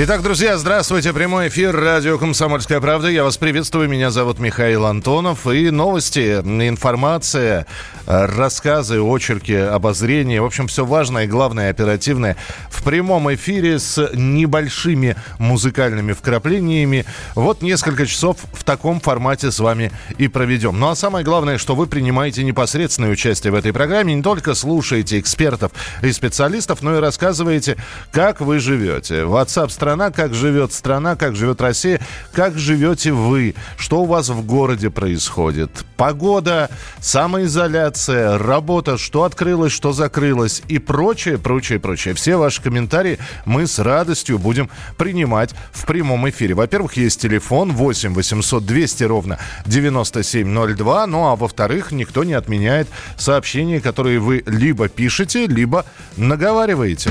Итак, друзья, здравствуйте. Прямой эфир радио «Комсомольская правда». Я вас приветствую. Меня зовут Михаил Антонов. И новости, информация, рассказы, очерки, обозрения. В общем, все важное, главное, оперативное в прямом эфире с небольшими музыкальными вкраплениями. Вот несколько часов в таком формате с вами и проведем. Ну а самое главное, что вы принимаете непосредственное участие в этой программе. Не только слушаете экспертов и специалистов, но и рассказываете, как вы живете. WhatsApp страна, как живет страна, как живет Россия, как живете вы, что у вас в городе происходит. Погода, самоизоляция, работа, что открылось, что закрылось и прочее, прочее, прочее. Все ваши комментарии мы с радостью будем принимать в прямом эфире. Во-первых, есть телефон 8 800 200 ровно 9702. Ну а во-вторых, никто не отменяет сообщения, которые вы либо пишете, либо наговариваете.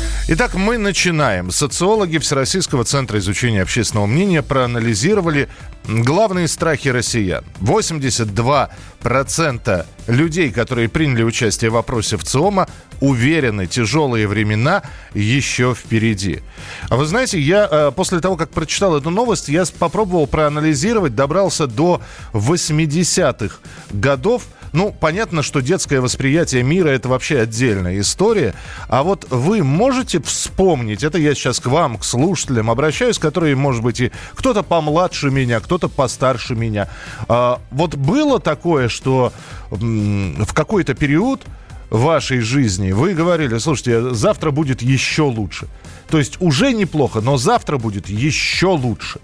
Итак, мы начинаем. Социологи Всероссийского центра изучения общественного мнения проанализировали главные страхи россиян. 82% людей, которые приняли участие в вопросе в ЦИОМа, уверены, тяжелые времена еще впереди. А вы знаете, я э, после того, как прочитал эту новость, я попробовал проанализировать, добрался до 80-х годов – ну, понятно, что детское восприятие мира это вообще отдельная история. А вот вы можете вспомнить, это я сейчас к вам, к слушателям обращаюсь, которые, может быть, и кто-то помладше меня, кто-то постарше меня. А, вот было такое, что в какой-то период вашей жизни вы говорили, слушайте, завтра будет еще лучше. То есть уже неплохо, но завтра будет еще лучше.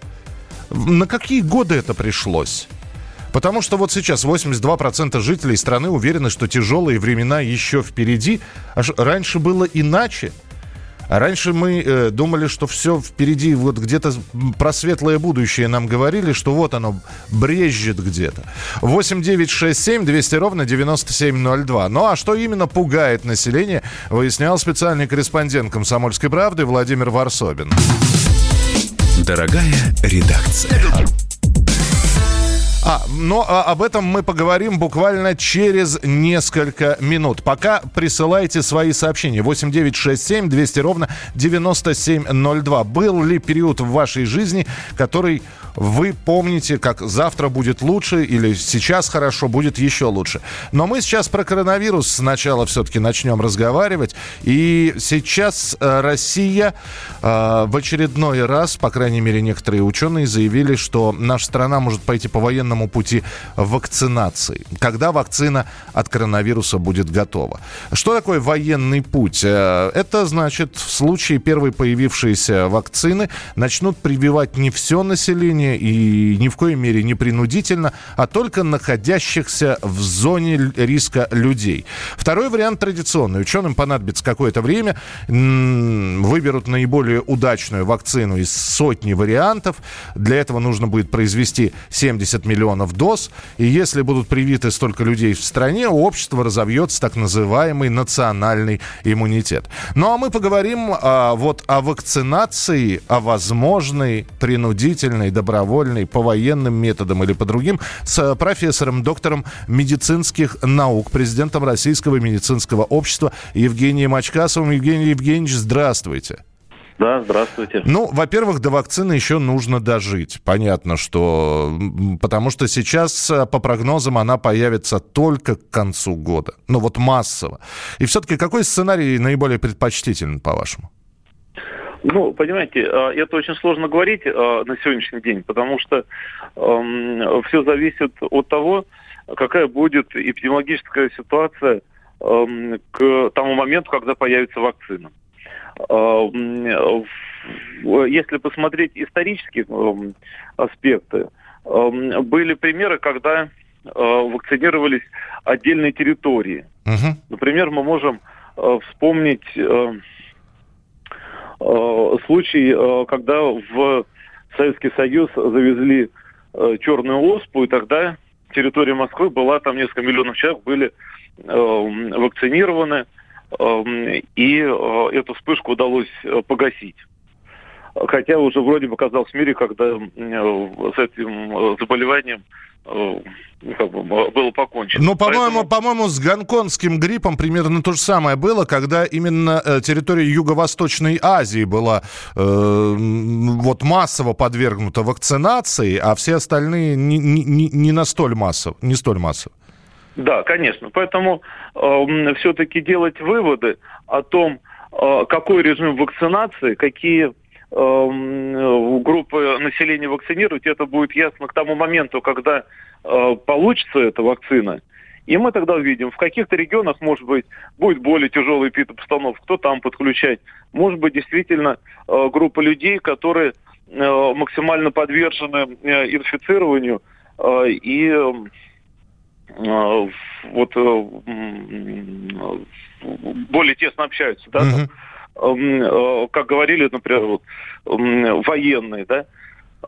На какие годы это пришлось? Потому что вот сейчас 82% жителей страны уверены, что тяжелые времена еще впереди. Аж раньше было иначе. А раньше мы э, думали, что все впереди, вот где-то про светлое будущее нам говорили, что вот оно брежет где-то. 8 9 6 7 200 ровно 9702. Ну а что именно пугает население, выяснял специальный корреспондент «Комсомольской правды» Владимир Варсобин. Дорогая редакция. А, но а, об этом мы поговорим буквально через несколько минут. Пока присылайте свои сообщения. 8967 200 ровно 9702. Был ли период в вашей жизни, который вы помните, как завтра будет лучше или сейчас хорошо, будет еще лучше. Но мы сейчас про коронавирус сначала все-таки начнем разговаривать. И сейчас э, Россия э, в очередной раз, по крайней мере, некоторые ученые заявили, что наша страна может пойти по военному пути вакцинации. Когда вакцина от коронавируса будет готова. Что такое военный путь? Э, это значит, в случае первой появившейся вакцины начнут прививать не все население, населения и ни в коей мере не принудительно, а только находящихся в зоне риска людей. Второй вариант традиционный. Ученым понадобится какое-то время, выберут наиболее удачную вакцину из сотни вариантов. Для этого нужно будет произвести 70 миллионов доз. И если будут привиты столько людей в стране, у общества разовьется так называемый национальный иммунитет. Ну а мы поговорим а, вот о вакцинации, о возможной принудительной добровольной добровольной, по военным методам или по другим, с профессором, доктором медицинских наук, президентом Российского медицинского общества Евгением Очкасовым. Евгений Евгеньевич, здравствуйте. Да, здравствуйте. Ну, во-первых, до вакцины еще нужно дожить. Понятно, что... Потому что сейчас, по прогнозам, она появится только к концу года. Ну, вот массово. И все-таки какой сценарий наиболее предпочтителен, по-вашему? Ну, понимаете, э, это очень сложно говорить э, на сегодняшний день, потому что все зависит от того, какая будет эпидемиологическая ситуация к тому моменту, когда появится вакцина. Эм, если посмотреть исторические аспекты, были примеры, когда вакцинировались отдельные территории. Например, мы можем вспомнить случай, э, когда в Советский Союз завезли э, черную оспу, и тогда территория Москвы была, там несколько миллионов человек были вакцинированы, и эту вспышку удалось погасить. Хотя уже вроде бы казалось в мире, когда с этим заболеванием ну, как бы было покончено. Ну, по-моему, Поэтому... по-моему, с гонконгским гриппом примерно то же самое было, когда именно э, территория Юго-Восточной Азии была э, вот массово подвергнута вакцинации, а все остальные не, не, не на столь массово, не столь массово. Да, конечно. Поэтому э, все-таки делать выводы о том, э, какой режим вакцинации, какие Эм, группы населения вакцинировать, это будет ясно к тому моменту, когда э, получится эта вакцина. И мы тогда увидим, в каких-то регионах, может быть, будет более тяжелый вид обстановки, кто там подключать. Может быть, действительно, э, группа людей, которые э, максимально подвержены инфицированию и вот более тесно общаются, да, mm-hmm. Э, как говорили, например, вот, военные, да.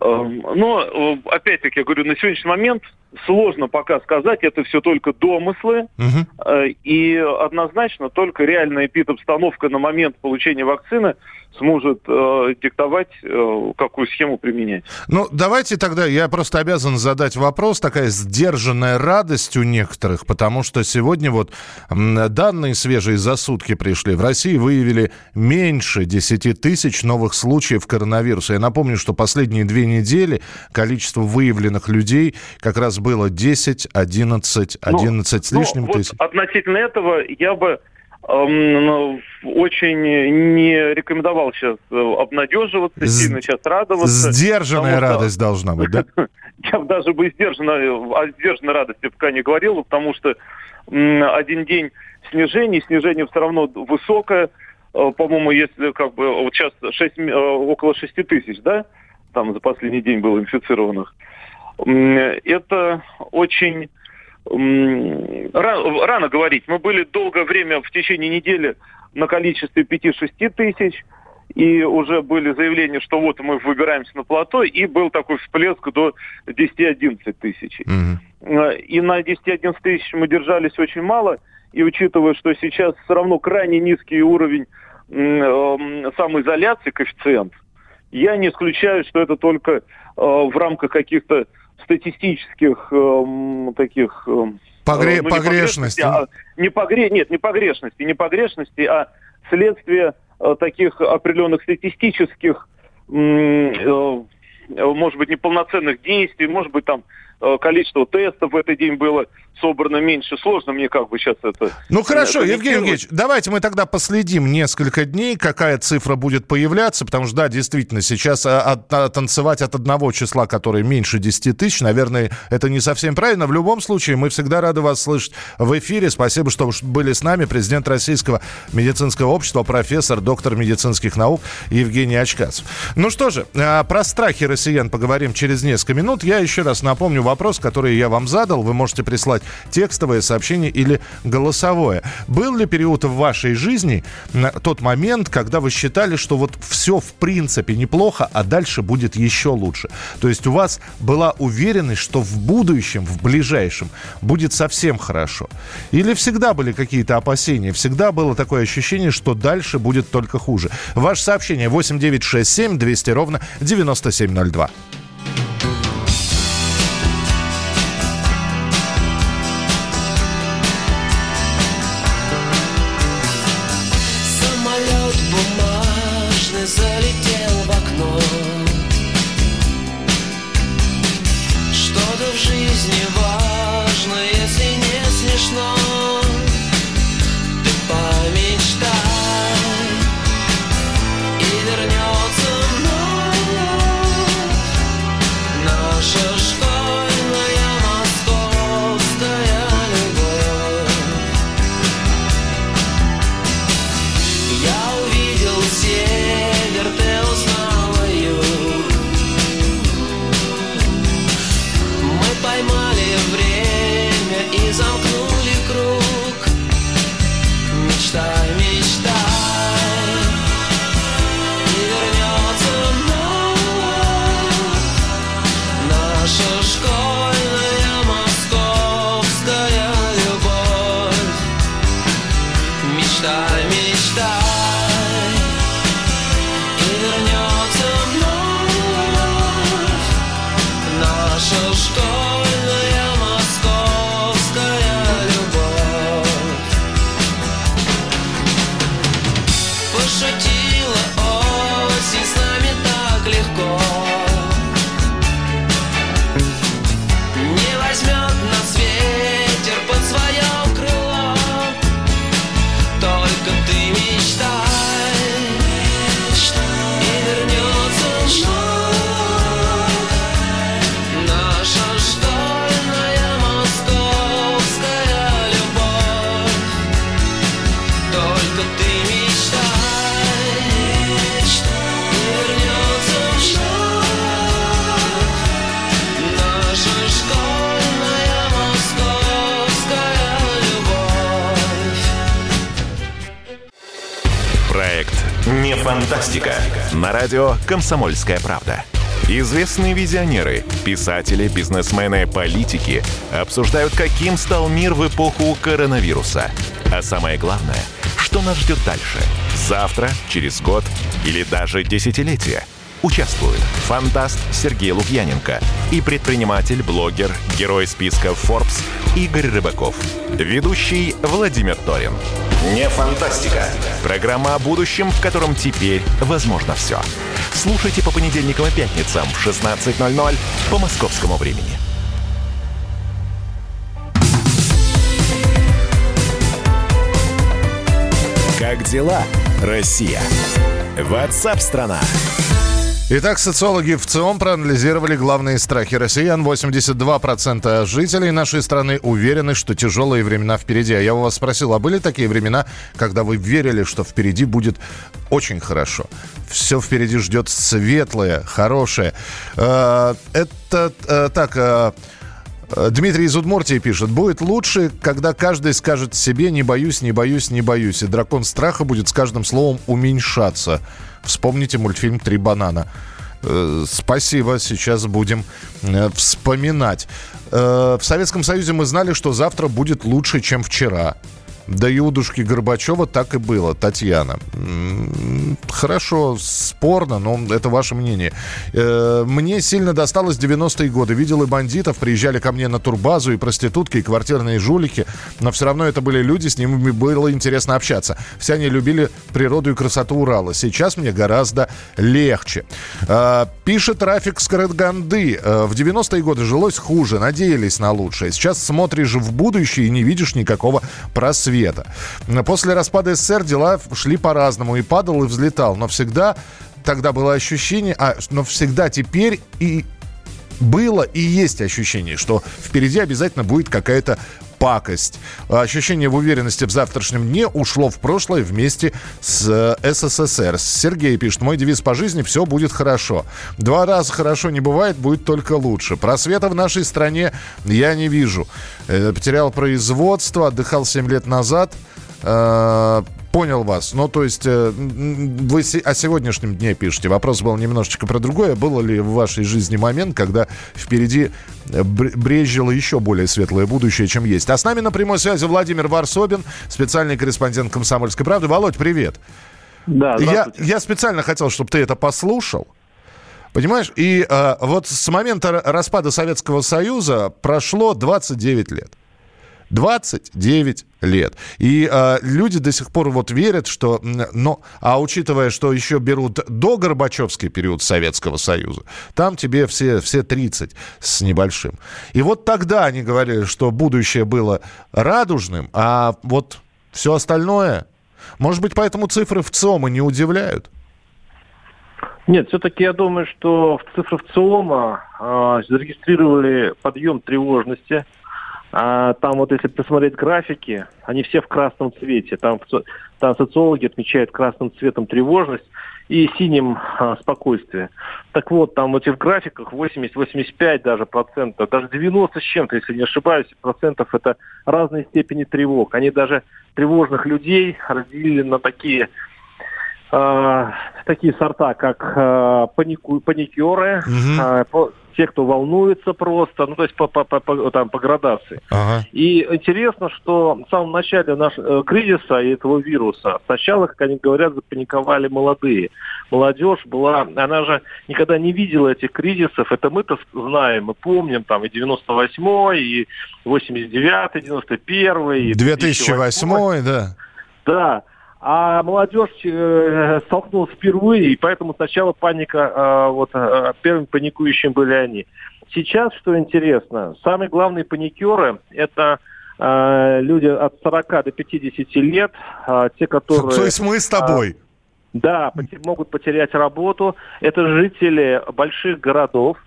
Но, опять-таки, я говорю, на сегодняшний момент сложно пока сказать, это все только домыслы, угу. и однозначно только реальная эпид-обстановка на момент получения вакцины сможет э, диктовать, э, какую схему применять. Ну, давайте тогда, я просто обязан задать вопрос, такая сдержанная радость у некоторых, потому что сегодня вот данные свежие за сутки пришли. В России выявили меньше 10 тысяч новых случаев коронавируса. Я напомню, что последние две недели количество выявленных людей как раз было 10, 11, 11 ну, с лишним ну, тысяч. Вот относительно этого я бы эм, ну, очень не рекомендовал сейчас э, обнадеживаться, С... сильно сейчас радоваться. Сдержанная радость что... должна быть, да? Я даже бы сдержанно, о сдержанной радости пока не говорил, потому что один день снижения, снижение все равно высокое. Э, по-моему, если как бы вот сейчас 6, э, около 6 тысяч, да, там за последний день было инфицированных это очень рано, рано говорить. Мы были долгое время в течение недели на количестве 5-6 тысяч, и уже были заявления, что вот мы выбираемся на плато, и был такой всплеск до 10-11 тысяч. Mm-hmm. И на 10-11 тысяч мы держались очень мало, и учитывая, что сейчас все равно крайне низкий уровень э, самоизоляции, коэффициент, я не исключаю, что это только э, в рамках каких-то статистических э, таких... Э, Погре... ну, погрешности. А, не погре... Нет, не погрешности, не погрешности, а следствие э, таких определенных статистических, э, может быть, неполноценных действий, может быть, там количество тестов в этот день было собрано меньше. Сложно мне как бы сейчас это... Ну хорошо, Евгений Евгеньевич, давайте мы тогда последим несколько дней, какая цифра будет появляться, потому что, да, действительно, сейчас а, от, от, танцевать от одного числа, который меньше 10 тысяч, наверное, это не совсем правильно. В любом случае, мы всегда рады вас слышать в эфире. Спасибо, что были с нами. Президент Российского медицинского общества, профессор, доктор медицинских наук Евгений Очкасов. Ну что же, а, про страхи россиян поговорим через несколько минут. Я еще раз напомню вопрос, который я вам задал. Вы можете прислать текстовое сообщение или голосовое. Был ли период в вашей жизни тот момент, когда вы считали, что вот все в принципе неплохо, а дальше будет еще лучше? То есть у вас была уверенность, что в будущем, в ближайшем будет совсем хорошо? Или всегда были какие-то опасения? Всегда было такое ощущение, что дальше будет только хуже? Ваше сообщение 8967 200 ровно 9702. Фантастика» на радио «Комсомольская правда». Известные визионеры, писатели, бизнесмены, политики обсуждают, каким стал мир в эпоху коронавируса. А самое главное, что нас ждет дальше? Завтра, через год или даже десятилетие – Участвуют фантаст Сергей Лукьяненко и предприниматель, блогер, герой списка Forbes Игорь Рыбаков. Ведущий Владимир Торин. Не фантастика. Программа о будущем, в котором теперь возможно все. Слушайте по понедельникам и пятницам в 16.00 по московскому времени. Как дела, Россия? Ватсап-страна! Итак, социологи в ЦИОМ проанализировали главные страхи россиян. 82% жителей нашей страны уверены, что тяжелые времена впереди. А я у вас спросил, а были такие времена, когда вы верили, что впереди будет очень хорошо? Все впереди ждет светлое, хорошее. Э, это э, так... Э, Дмитрий из Удмуртии пишет. Будет лучше, когда каждый скажет себе «не боюсь, не боюсь, не боюсь». И дракон страха будет с каждым словом уменьшаться. Вспомните мультфильм «Три банана». Э, спасибо, сейчас будем э, вспоминать. В Советском Союзе мы знали, что завтра будет лучше, чем вчера. Да и у душки Горбачева так и было, Татьяна. Хорошо, спорно, но это ваше мнение. Э, мне сильно досталось 90-е годы. Видел и бандитов, приезжали ко мне на турбазу, и проститутки, и квартирные жулики. Но все равно это были люди, с ними было интересно общаться. Все они любили природу и красоту Урала. Сейчас мне гораздо легче. Э, пишет Рафик Скоротганды. Э, в 90-е годы жилось хуже, надеялись на лучшее. Сейчас смотришь в будущее и не видишь никакого просвета света. После распада СССР дела шли по-разному. И падал, и взлетал. Но всегда тогда было ощущение, а, но всегда теперь и было и есть ощущение, что впереди обязательно будет какая-то пакость. Ощущение в уверенности в завтрашнем дне ушло в прошлое вместе с э, СССР. Сергей пишет, мой девиз по жизни «Все будет хорошо». Два раза хорошо не бывает, будет только лучше. Просвета в нашей стране я не вижу. Э, потерял производство, отдыхал 7 лет назад. Понял вас. Ну, то есть э, вы о сегодняшнем дне пишете. Вопрос был немножечко про другое. Было ли в вашей жизни момент, когда впереди э, брежило еще более светлое будущее, чем есть? А с нами на прямой связи Владимир Варсобин, специальный корреспондент «Комсомольской правды». Володь, привет. Да, я, я специально хотел, чтобы ты это послушал. Понимаешь? И э, вот с момента распада Советского Союза прошло 29 лет. 29 лет. И э, люди до сих пор вот верят, что... Но, а учитывая, что еще берут до Горбачевский период Советского Союза, там тебе все, все 30 с небольшим. И вот тогда они говорили, что будущее было радужным, а вот все остальное... Может быть, поэтому цифры в ЦИОМа не удивляют? Нет, все-таки я думаю, что в цифры в ЦИОМа э, зарегистрировали подъем тревожности – а там вот если посмотреть графики, они все в красном цвете. Там, там социологи отмечают красным цветом тревожность и синим а, спокойствие. Так вот, там в этих графиках 80-85 даже процентов, даже 90 с чем-то, если не ошибаюсь, процентов это разные степени тревог. Они даже тревожных людей разделили на такие э, такие сорта, как э, панику, паникеры, угу. э, по, те, кто волнуется просто, ну, то есть по, по, по, по, там, по градации. Ага. И интересно, что в самом начале нашего э, кризиса и этого вируса, сначала, как они говорят, запаниковали молодые. Молодежь была, она же никогда не видела этих кризисов, это мы-то знаем, мы помним, там, и 98-й, и 89-й, 91-й, и 2008 да. Да, а молодежь э, столкнулась впервые, и поэтому сначала паника, э, вот э, первым паникующим были они. Сейчас, что интересно, самые главные паникеры – это э, люди от 40 до 50 лет, э, те, которые... То есть мы с тобой? Э, да, могут потерять работу. Это жители больших городов,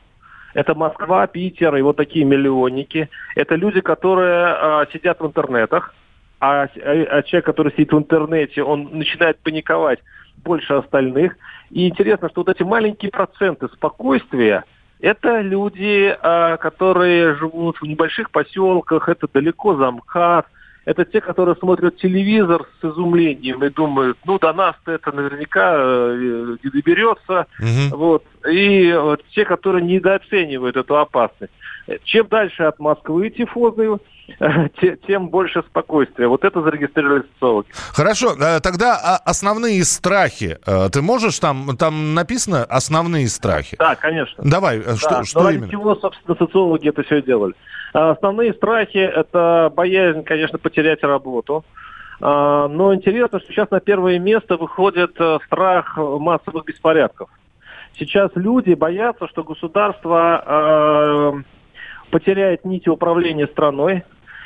это Москва, Питер и вот такие миллионники. Это люди, которые э, сидят в интернетах, а, а человек, который сидит в интернете, он начинает паниковать больше остальных. И интересно, что вот эти маленькие проценты спокойствия, это люди, а, которые живут в небольших поселках, это далеко за МКАД, это те, которые смотрят телевизор с изумлением и думают, ну, до нас-то это наверняка э, не доберется. Угу. Вот. И вот, те, которые недооценивают эту опасность. Чем дальше от Москвы тифозы, тем больше спокойствия. Вот это зарегистрировали социологи. Хорошо, э, тогда а, основные страхи. Э, ты можешь там, там написано основные страхи? Да, конечно. Давай, э, да. что, что именно? чего, собственно, социологи это все делали? Основные страхи – это боязнь, конечно, потерять работу. Но интересно, что сейчас на первое место выходит страх массовых беспорядков. Сейчас люди боятся, что государство потеряет нити управления страной,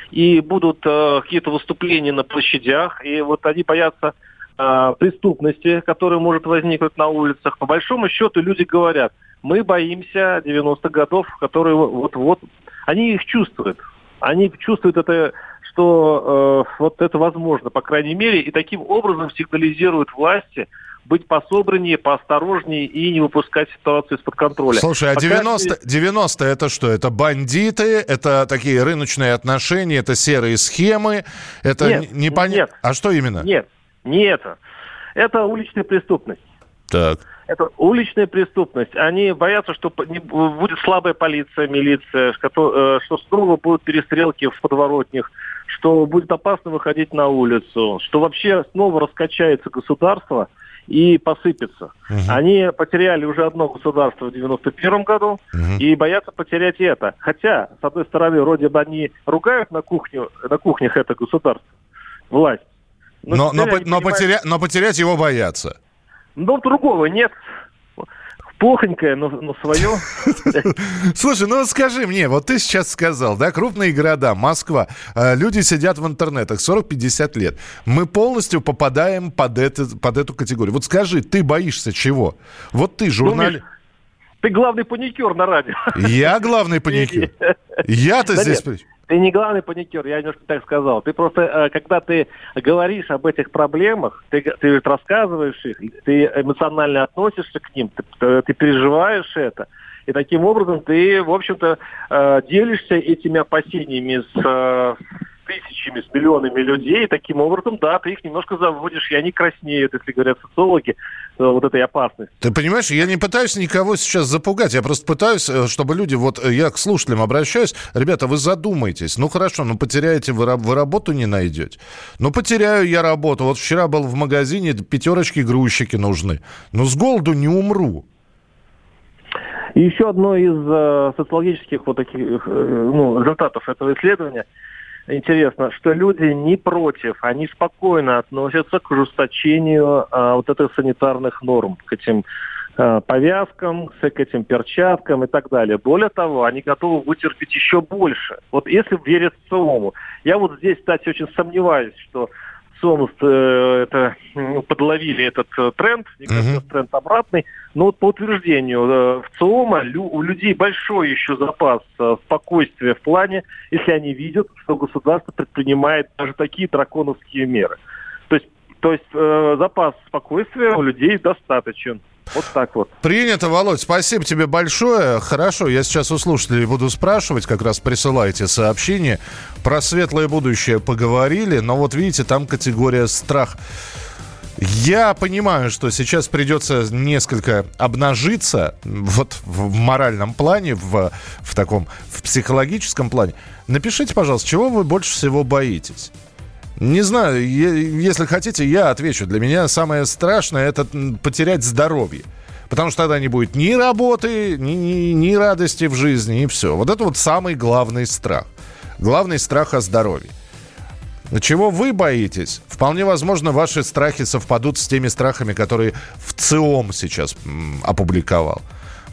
и будут э, какие-то выступления на площадях, и вот они боятся э, преступности, которая может возникнуть на улицах. По большому счету люди говорят, мы боимся 90-х годов, которые вот-вот, они их чувствуют. Они чувствуют это, что э, вот это возможно, по крайней мере, и таким образом сигнализируют власти, быть пособраннее, поосторожнее и не выпускать ситуацию из-под контроля. Слушай, а Пока 90, 90 это что? Это бандиты, это такие рыночные отношения, это серые схемы, это нет, непонятно. Нет. А что именно? Нет, не это. Это уличная преступность. Так. Это уличная преступность. Они боятся, что будет слабая полиция, милиция, что, э, что снова будут перестрелки в подворотнях, что будет опасно выходить на улицу, что вообще снова раскачается государство – и посыпется. Угу. Они потеряли уже одно государство в 91 году угу. и боятся потерять это. Хотя, с одной стороны, вроде бы они ругают на, кухню, на кухнях это государство, власть. Но, но, но, но, понимают... потеря... но потерять его боятся. Ну, другого нет плохонькое, но, но свое. Слушай, ну скажи мне, вот ты сейчас сказал, да, крупные города, Москва, э, люди сидят в интернетах 40-50 лет. Мы полностью попадаем под, это, под эту категорию. Вот скажи, ты боишься чего? Вот ты журналист. Ну, ты главный паникер на радио. Я главный паникер? Я-то здесь... Ты не главный паникер, я немножко так сказал. Ты просто, э, когда ты говоришь об этих проблемах, ты, ты рассказываешь их, ты эмоционально относишься к ним, ты, ты переживаешь это. И таким образом ты, в общем-то, э, делишься этими опасениями с э, тысячами, с миллионами людей, и таким образом, да, ты их немножко заводишь, и они краснеют, если говорят социологи, э, вот этой опасности. Ты понимаешь, я не пытаюсь никого сейчас запугать, я просто пытаюсь, э, чтобы люди, вот э, я к слушателям обращаюсь, ребята, вы задумайтесь, ну хорошо, ну потеряете, вы, вы работу не найдете. Ну потеряю я работу, вот вчера был в магазине, пятерочки грузчики нужны, но с голоду не умру. И еще одно из э, социологических вот таких э, ну, результатов этого исследования – интересно, что люди не против, они спокойно относятся к ужесточению а, вот этих санитарных норм, к этим а, повязкам, к этим перчаткам и так далее. Более того, они готовы вытерпеть еще больше. Вот если верить ЦИОМу. Я вот здесь, кстати, очень сомневаюсь, что Сомс э, это, подловили этот э, тренд, мне кажется, uh-huh. тренд обратный. Но вот по утверждению э, в ЦИОМа у людей большой еще запас спокойствия в плане, если они видят, что государство предпринимает даже такие драконовские меры. То есть, то есть запас спокойствия у людей достаточен. Вот так вот. Принято, Володь. Спасибо тебе большое. Хорошо, я сейчас у слушателей буду спрашивать, как раз присылайте сообщения. Про светлое будущее поговорили, но вот видите, там категория страх. Я понимаю, что сейчас придется несколько обнажиться вот в моральном плане, в, в таком в психологическом плане. Напишите, пожалуйста, чего вы больше всего боитесь? Не знаю, если хотите, я отвечу. Для меня самое страшное это потерять здоровье. Потому что тогда не будет ни работы, ни, ни, ни радости в жизни, и все. Вот это вот самый главный страх. Главный страх о здоровье. Чего вы боитесь? Вполне возможно, ваши страхи совпадут с теми страхами, которые в ЦИОМ сейчас опубликовал.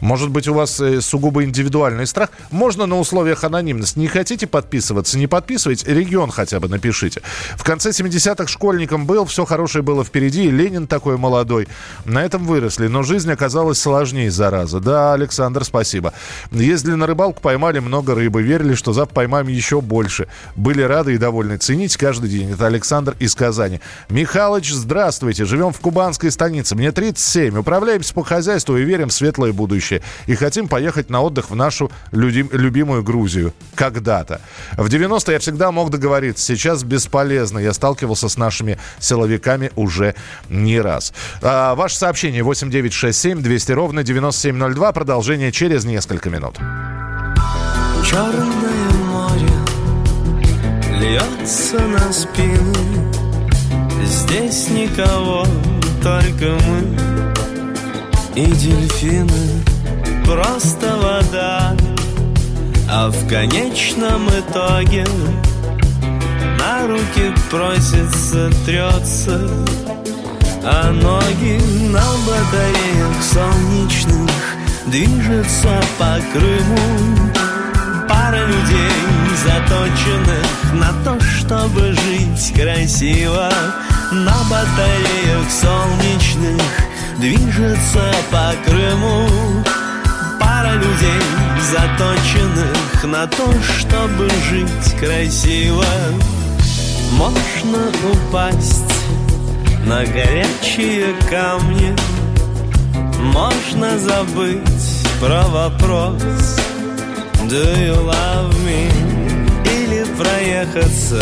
Может быть, у вас э, сугубо индивидуальный страх. Можно на условиях анонимности. Не хотите подписываться? Не подписывайте. Регион хотя бы напишите. В конце 70-х школьником был, все хорошее было впереди. Ленин такой молодой. На этом выросли. Но жизнь оказалась сложнее, зараза. Да, Александр, спасибо. Ездили на рыбалку, поймали много рыбы. Верили, что завтра поймаем еще больше. Были рады и довольны. Ценить каждый день. Это Александр из Казани. Михалыч, здравствуйте. Живем в кубанской станице. Мне 37. Управляемся по хозяйству и верим в светлое будущее будущее. И хотим поехать на отдых в нашу люди, любимую Грузию. Когда-то. В 90-е я всегда мог договориться. Сейчас бесполезно. Я сталкивался с нашими силовиками уже не раз. А, ваше сообщение 8967 200 ровно 9702. Продолжение через несколько минут. Черное море льется на спину Здесь никого, только мы и дельфины просто вода А в конечном итоге На руки просится, трется А ноги на батареях солнечных Движется по Крыму. Пара людей, заточенных на то, чтобы жить красиво. На батареях солнечных движется по Крыму Пара людей, заточенных на то, чтобы жить красиво Можно упасть на горячие камни Можно забыть про вопрос Do you love me? Или проехаться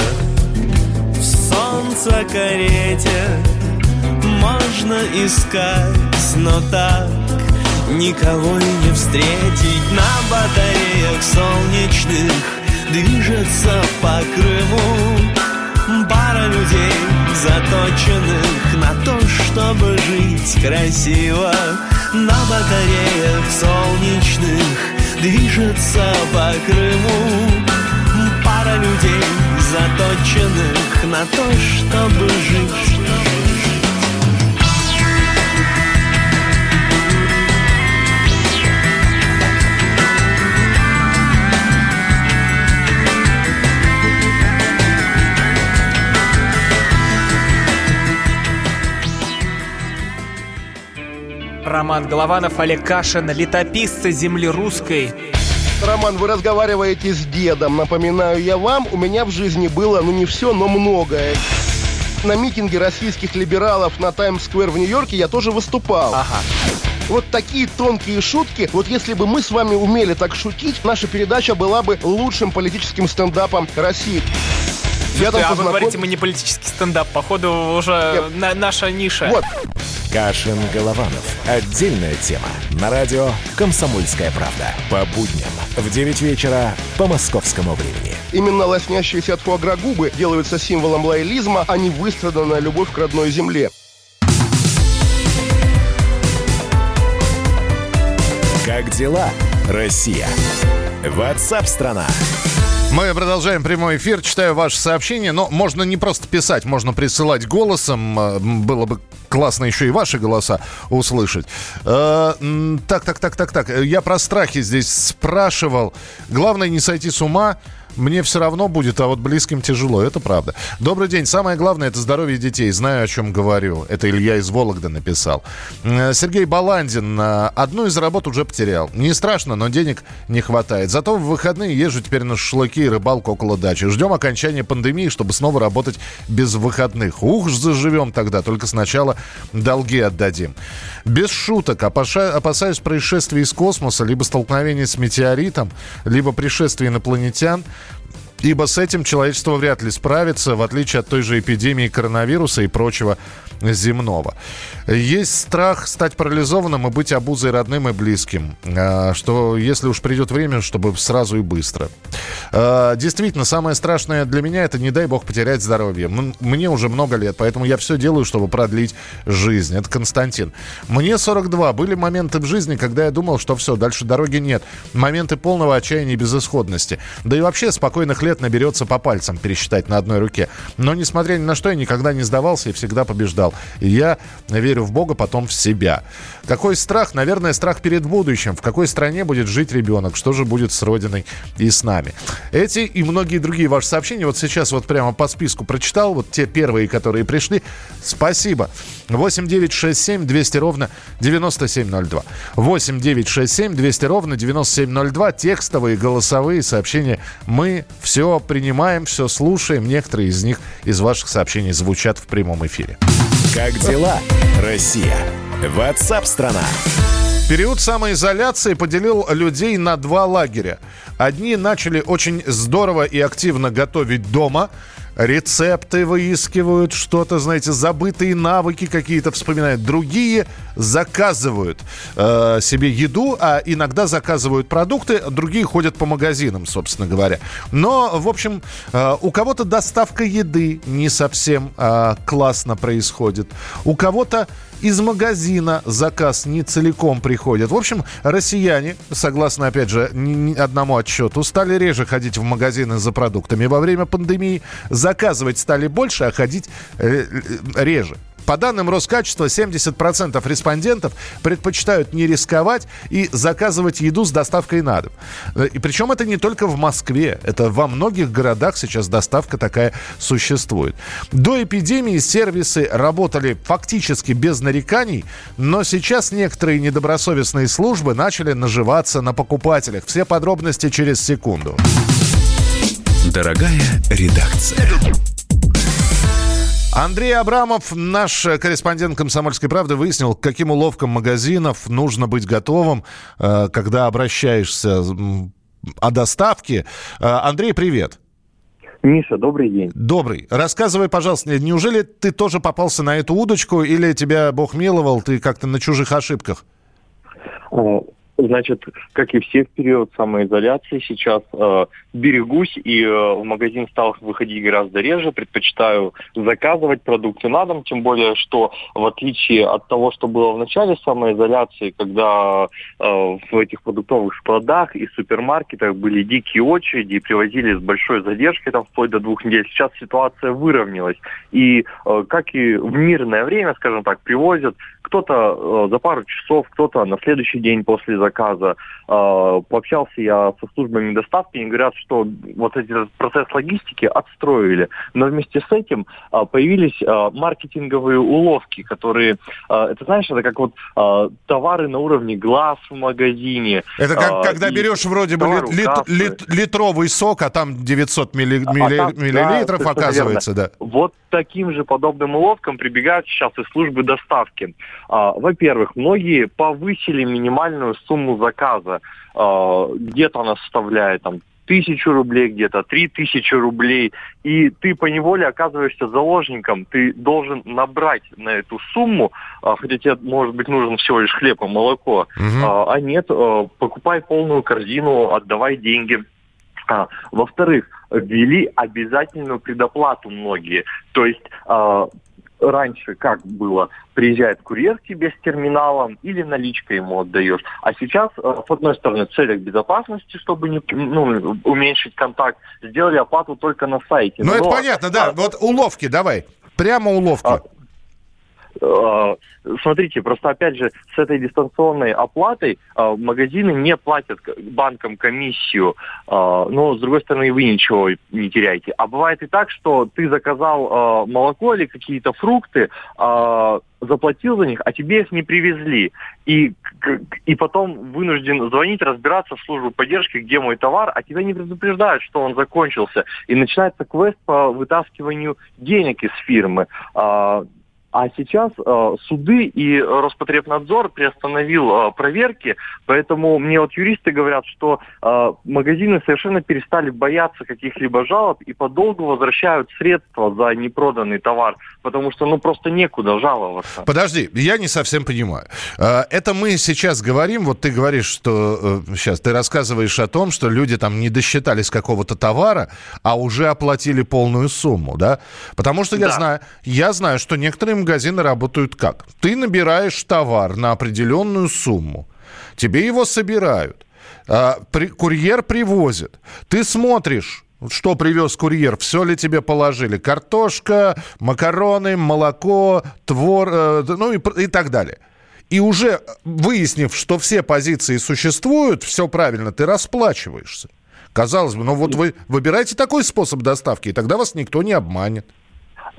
в солнце карете Можно искать, но так Никого и не встретить на батареях солнечных Движется по Крыму. Пара людей, заточенных на то, чтобы жить красиво. На батареях солнечных движется по Крыму. Пара людей, заточенных на то, чтобы жить Роман Голованов, Олег Кашин, летописцы земли русской. Роман, вы разговариваете с дедом. Напоминаю я вам, у меня в жизни было, ну не все, но многое. На митинге российских либералов на Таймс-сквер в Нью-Йорке я тоже выступал. Ага. Вот такие тонкие шутки, вот если бы мы с вами умели так шутить, наша передача была бы лучшим политическим стендапом России. Я там а познаком... вы говорите, мы не политический стендап, походу уже на, наша ниша. Вот. Кашин Голованов. Отдельная тема. На радио «Комсомольская правда». По будням в 9 вечера по московскому времени. Именно лоснящиеся от фуагра губы делаются символом лоялизма, а не выстраданная любовь к родной земле. Как дела, Россия? Ватсап-страна! Мы продолжаем прямой эфир. Читаю ваши сообщения. Но можно не просто писать, можно присылать голосом. Э, было бы классно еще и ваши голоса услышать. Э, так, так, так, так, так. Я про страхи здесь спрашивал. Главное не сойти с ума мне все равно будет, а вот близким тяжело, это правда. Добрый день. Самое главное – это здоровье детей. Знаю, о чем говорю. Это Илья из Вологды написал. Э, Сергей Баландин. Э, одну из работ уже потерял. Не страшно, но денег не хватает. Зато в выходные езжу теперь на шашлыки и рыбалку около дачи. Ждем окончания пандемии, чтобы снова работать без выходных. Ух, заживем тогда. Только сначала долги отдадим. Без шуток. Опасаюсь происшествий из космоса, либо столкновения с метеоритом, либо пришествия инопланетян. Ибо с этим человечество вряд ли справится, в отличие от той же эпидемии коронавируса и прочего земного. Есть страх стать парализованным и быть обузой родным и близким. А, что если уж придет время, чтобы сразу и быстро. А, действительно, самое страшное для меня это, не дай бог, потерять здоровье. Мне уже много лет, поэтому я все делаю, чтобы продлить жизнь. Это Константин. Мне 42. Были моменты в жизни, когда я думал, что все, дальше дороги нет. Моменты полного отчаяния и безысходности. Да и вообще спокойных лет наберется по пальцам пересчитать на одной руке. Но несмотря ни на что, я никогда не сдавался и всегда побеждал. Я верю в Бога, потом в себя. Какой страх? Наверное, страх перед будущим. В какой стране будет жить ребенок? Что же будет с Родиной и с нами? Эти и многие другие ваши сообщения вот сейчас вот прямо по списку прочитал. Вот те первые, которые пришли. Спасибо. 8 9 6 7 200 ровно 9702. 8 9 6 7 200 ровно 9702. Текстовые, голосовые сообщения. Мы все принимаем, все слушаем. Некоторые из них из ваших сообщений звучат в прямом эфире. Как дела, Россия? Ватсап-страна! Период самоизоляции поделил людей на два лагеря. Одни начали очень здорово и активно готовить дома, рецепты выискивают, что-то, знаете, забытые навыки какие-то вспоминают. Другие заказывают э, себе еду, а иногда заказывают продукты, другие ходят по магазинам, собственно говоря. Но, в общем, э, у кого-то доставка еды не совсем э, классно происходит. У кого-то из магазина заказ не целиком приходит. В общем, россияне, согласно, опять же, одному отчету, стали реже ходить в магазины за продуктами во время пандемии. Заказывать стали больше, а ходить э, э, реже. По данным Роскачества, 70% респондентов предпочитают не рисковать и заказывать еду с доставкой на дом. И причем это не только в Москве, это во многих городах сейчас доставка такая существует. До эпидемии сервисы работали фактически без нареканий, но сейчас некоторые недобросовестные службы начали наживаться на покупателях. Все подробности через секунду. Дорогая редакция. Андрей Абрамов, наш корреспондент «Комсомольской правды», выяснил, к каким уловкам магазинов нужно быть готовым, э, когда обращаешься о доставке. Э, Андрей, привет. Миша, добрый день. Добрый. Рассказывай, пожалуйста, неужели ты тоже попался на эту удочку или тебя Бог миловал, ты как-то на чужих ошибках? Значит, как и все в период самоизоляции, сейчас э, берегусь и э, в магазин стал выходить гораздо реже, предпочитаю заказывать продукты на дом, тем более, что в отличие от того, что было в начале самоизоляции, когда э, в этих продуктовых складах и супермаркетах были дикие очереди и привозили с большой задержкой, там вплоть до двух недель, сейчас ситуация выровнялась. И э, как и в мирное время, скажем так, привозят кто-то э, за пару часов, кто-то на следующий день после заказа. Э, пообщался я со службами доставки, и говорят, что вот этот процесс логистики отстроили. Но вместе с этим э, появились э, маркетинговые уловки, которые, э, это знаешь, это как вот э, товары на уровне глаз в магазине. Это как, э, когда берешь вроде бы лит, лит, лит, литровый сок, а там 900 милли, а милли, там, миллилитров да, оказывается, да. Вот таким же подобным уловкам прибегают сейчас и службы доставки. А, во-первых, многие повысили минимальную сумму заказа. А, где-то она составляет там тысячу рублей где-то, три тысячи рублей, и ты по неволе оказываешься заложником, ты должен набрать на эту сумму, а, хотя тебе, может быть, нужен всего лишь хлеб и молоко, угу. а, нет, покупай полную корзину, отдавай деньги. А, во-вторых, ввели обязательную предоплату многие. То есть раньше как было, приезжает курьер к тебе с терминалом или наличкой ему отдаешь. А сейчас, э, с одной стороны, в целях безопасности, чтобы не, ну, уменьшить контакт, сделали оплату только на сайте. Ну, Но, это понятно, да. А, вот уловки давай. Прямо уловки. А, смотрите, просто опять же, с этой дистанционной оплатой э, магазины не платят банкам комиссию, э, но с другой стороны вы ничего не теряете. А бывает и так, что ты заказал молоко или какие-то фрукты, заплатил за них, а тебе их не привезли. И, и потом вынужден звонить, разбираться в службу поддержки, где мой товар, а тебя не предупреждают, что он закончился. И начинается квест по вытаскиванию денег из фирмы А сейчас э, суды и Роспотребнадзор приостановил э, проверки, поэтому мне вот юристы говорят, что э, магазины совершенно перестали бояться каких-либо жалоб и подолгу возвращают средства за непроданный товар, потому что ну просто некуда жаловаться. Подожди, я не совсем понимаю. Э, это мы сейчас говорим, вот ты говоришь, что сейчас э, ты рассказываешь о том, что люди там не досчитались какого-то товара, а уже оплатили полную сумму, да? Потому что я да. знаю, я знаю, что некоторые магазины работают как? Ты набираешь товар на определенную сумму, тебе его собирают, а, курьер привозит, ты смотришь, что привез курьер, все ли тебе положили? Картошка, макароны, молоко, твор, э, ну и, и так далее. И уже выяснив, что все позиции существуют, все правильно, ты расплачиваешься. Казалось бы, ну вот вы выбираете такой способ доставки, и тогда вас никто не обманет.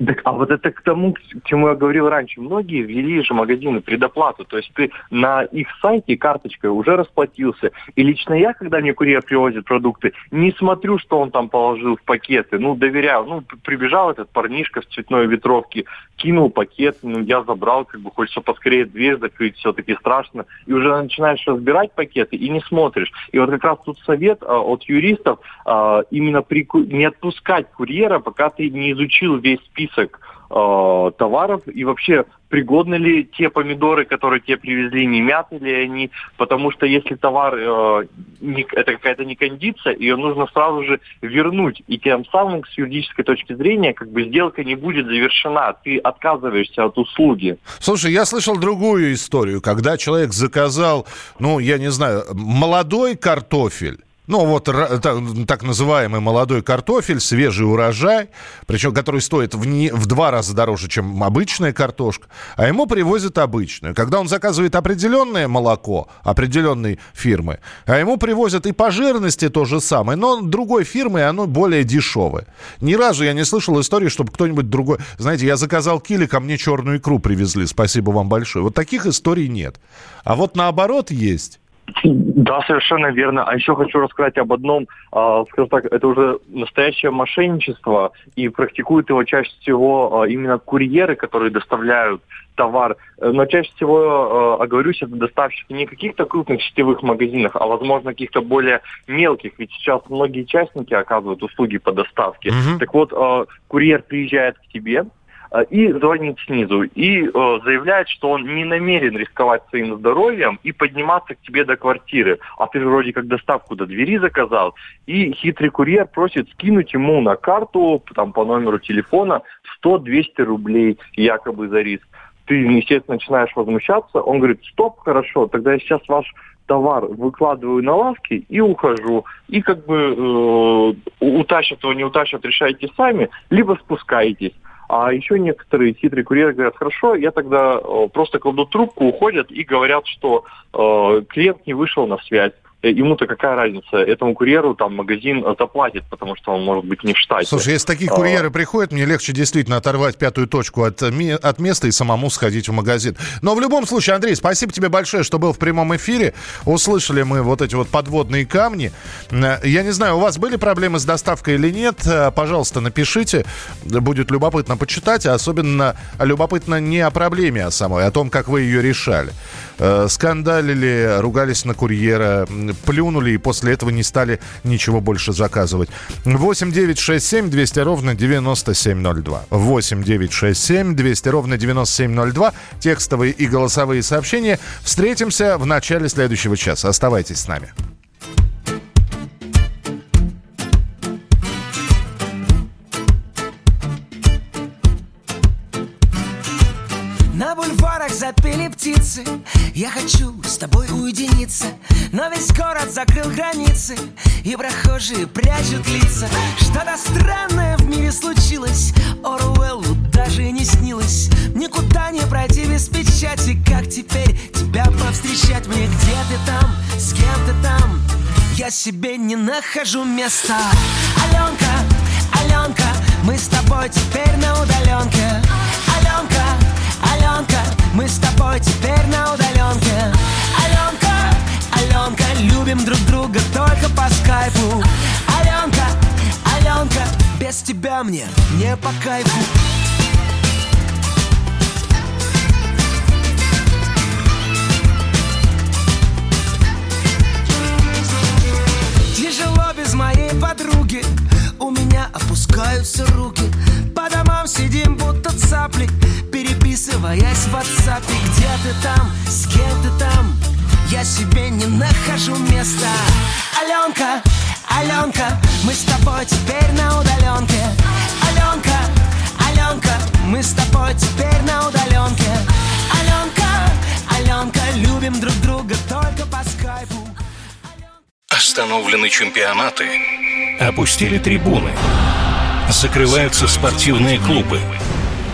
Так, а вот это к тому, к чему я говорил раньше. Многие ввели же магазины предоплату. То есть ты на их сайте карточкой уже расплатился. И лично я, когда мне курьер привозит продукты, не смотрю, что он там положил в пакеты. Ну, доверяю. Ну, прибежал этот парнишка в цветной ветровке, кинул пакет, ну, я забрал, как бы хочется поскорее дверь закрыть, все-таки страшно. И уже начинаешь разбирать пакеты и не смотришь. И вот как раз тут совет а, от юристов а, именно при, не отпускать курьера, пока ты не изучил весь список список э, товаров. И вообще пригодны ли те помидоры, которые тебе привезли, не мяты ли они, потому что если товар, э, не, это какая-то не кондиция, ее нужно сразу же вернуть, и тем самым с юридической точки зрения как бы сделка не будет завершена, ты отказываешься от услуги. Слушай, я слышал другую историю, когда человек заказал, ну, я не знаю, молодой картофель, ну, вот так называемый молодой картофель, свежий урожай, причем который стоит в, не, в два раза дороже, чем обычная картошка, а ему привозят обычную. Когда он заказывает определенное молоко определенной фирмы, а ему привозят и по жирности то же самое, но другой фирмы, оно более дешевое. Ни разу я не слышал истории, чтобы кто-нибудь другой... Знаете, я заказал кили, ко мне черную икру привезли, спасибо вам большое. Вот таких историй нет. А вот наоборот есть. Да, совершенно верно. А еще хочу рассказать об одном, э, скажем так, это уже настоящее мошенничество, и практикуют его чаще всего э, именно курьеры, которые доставляют товар. Но чаще всего, э, оговорюсь, это доставщики не каких-то крупных сетевых магазинов, а, возможно, каких-то более мелких. Ведь сейчас многие частники оказывают услуги по доставке. Угу. Так вот, э, курьер приезжает к тебе, Э, и звонит снизу и э, заявляет, что он не намерен рисковать своим здоровьем и подниматься к тебе до квартиры. А ты вроде как доставку до двери заказал. И хитрый курьер просит скинуть ему на карту, там по номеру телефона 100-200 рублей якобы за риск. Ты, естественно, начинаешь возмущаться. Он говорит, стоп, хорошо, тогда я сейчас ваш товар выкладываю на лавки и ухожу. И как бы э, утащат его, не утащат, решайте сами, либо спускаетесь. А еще некоторые хитрые курьеры говорят, хорошо, я тогда э, просто кладу трубку, уходят и говорят, что э, клиент не вышел на связь. Э, ему-то какая разница? Этому курьеру там магазин заплатит, потому что он может быть не в штате. Слушай, если такие а... курьеры приходят, мне легче действительно оторвать пятую точку от, от места и самому сходить в магазин. Но в любом случае, Андрей, спасибо тебе большое, что был в прямом эфире. Услышали мы вот эти вот подводные камни. Э, я не знаю, у вас были проблемы с доставкой или нет? Э, пожалуйста, напишите. Будет любопытно почитать, а особенно любопытно не о проблеме а самой, а о том, как вы ее решали. Скандалили, ругались на курьера, плюнули и после этого не стали ничего больше заказывать. 8 9 6 7 200 ровно 9702. 8 9 6 7 200 ровно 9702. Текстовые и голосовые сообщения. Встретимся в начале следующего часа. Оставайтесь с нами. запели птицы Я хочу с тобой уединиться Но весь город закрыл границы И прохожие прячут лица. Что-то странное в мире случилось Оруэллу даже не снилось. Никуда не пройти без печати Как теперь тебя повстречать. Мне Где ты там, с кем ты там? Я себе не нахожу места. Аленка, Аленка Мы с тобой теперь на удаленке. Аленка, Аленка мы с тобой теперь на удаленке Аленка, Любим друг друга только по скайпу. Аленка, Аленка, без тебя мне не по кайфу. Тяжело без моей подруги. У меня опускаются руки. По домам сидим, будто цапли. Переписываясь в WhatsApp. Где ты там? С кем ты там? Я себе не нахожу места Аленка, Аленка Мы с тобой теперь на удаленке Аленка, Аленка Мы с тобой теперь на удаленке Аленка, Аленка Любим друг друга только по скайпу Остановлены чемпионаты. Опустили трибуны. Закрываются спортивные клубы.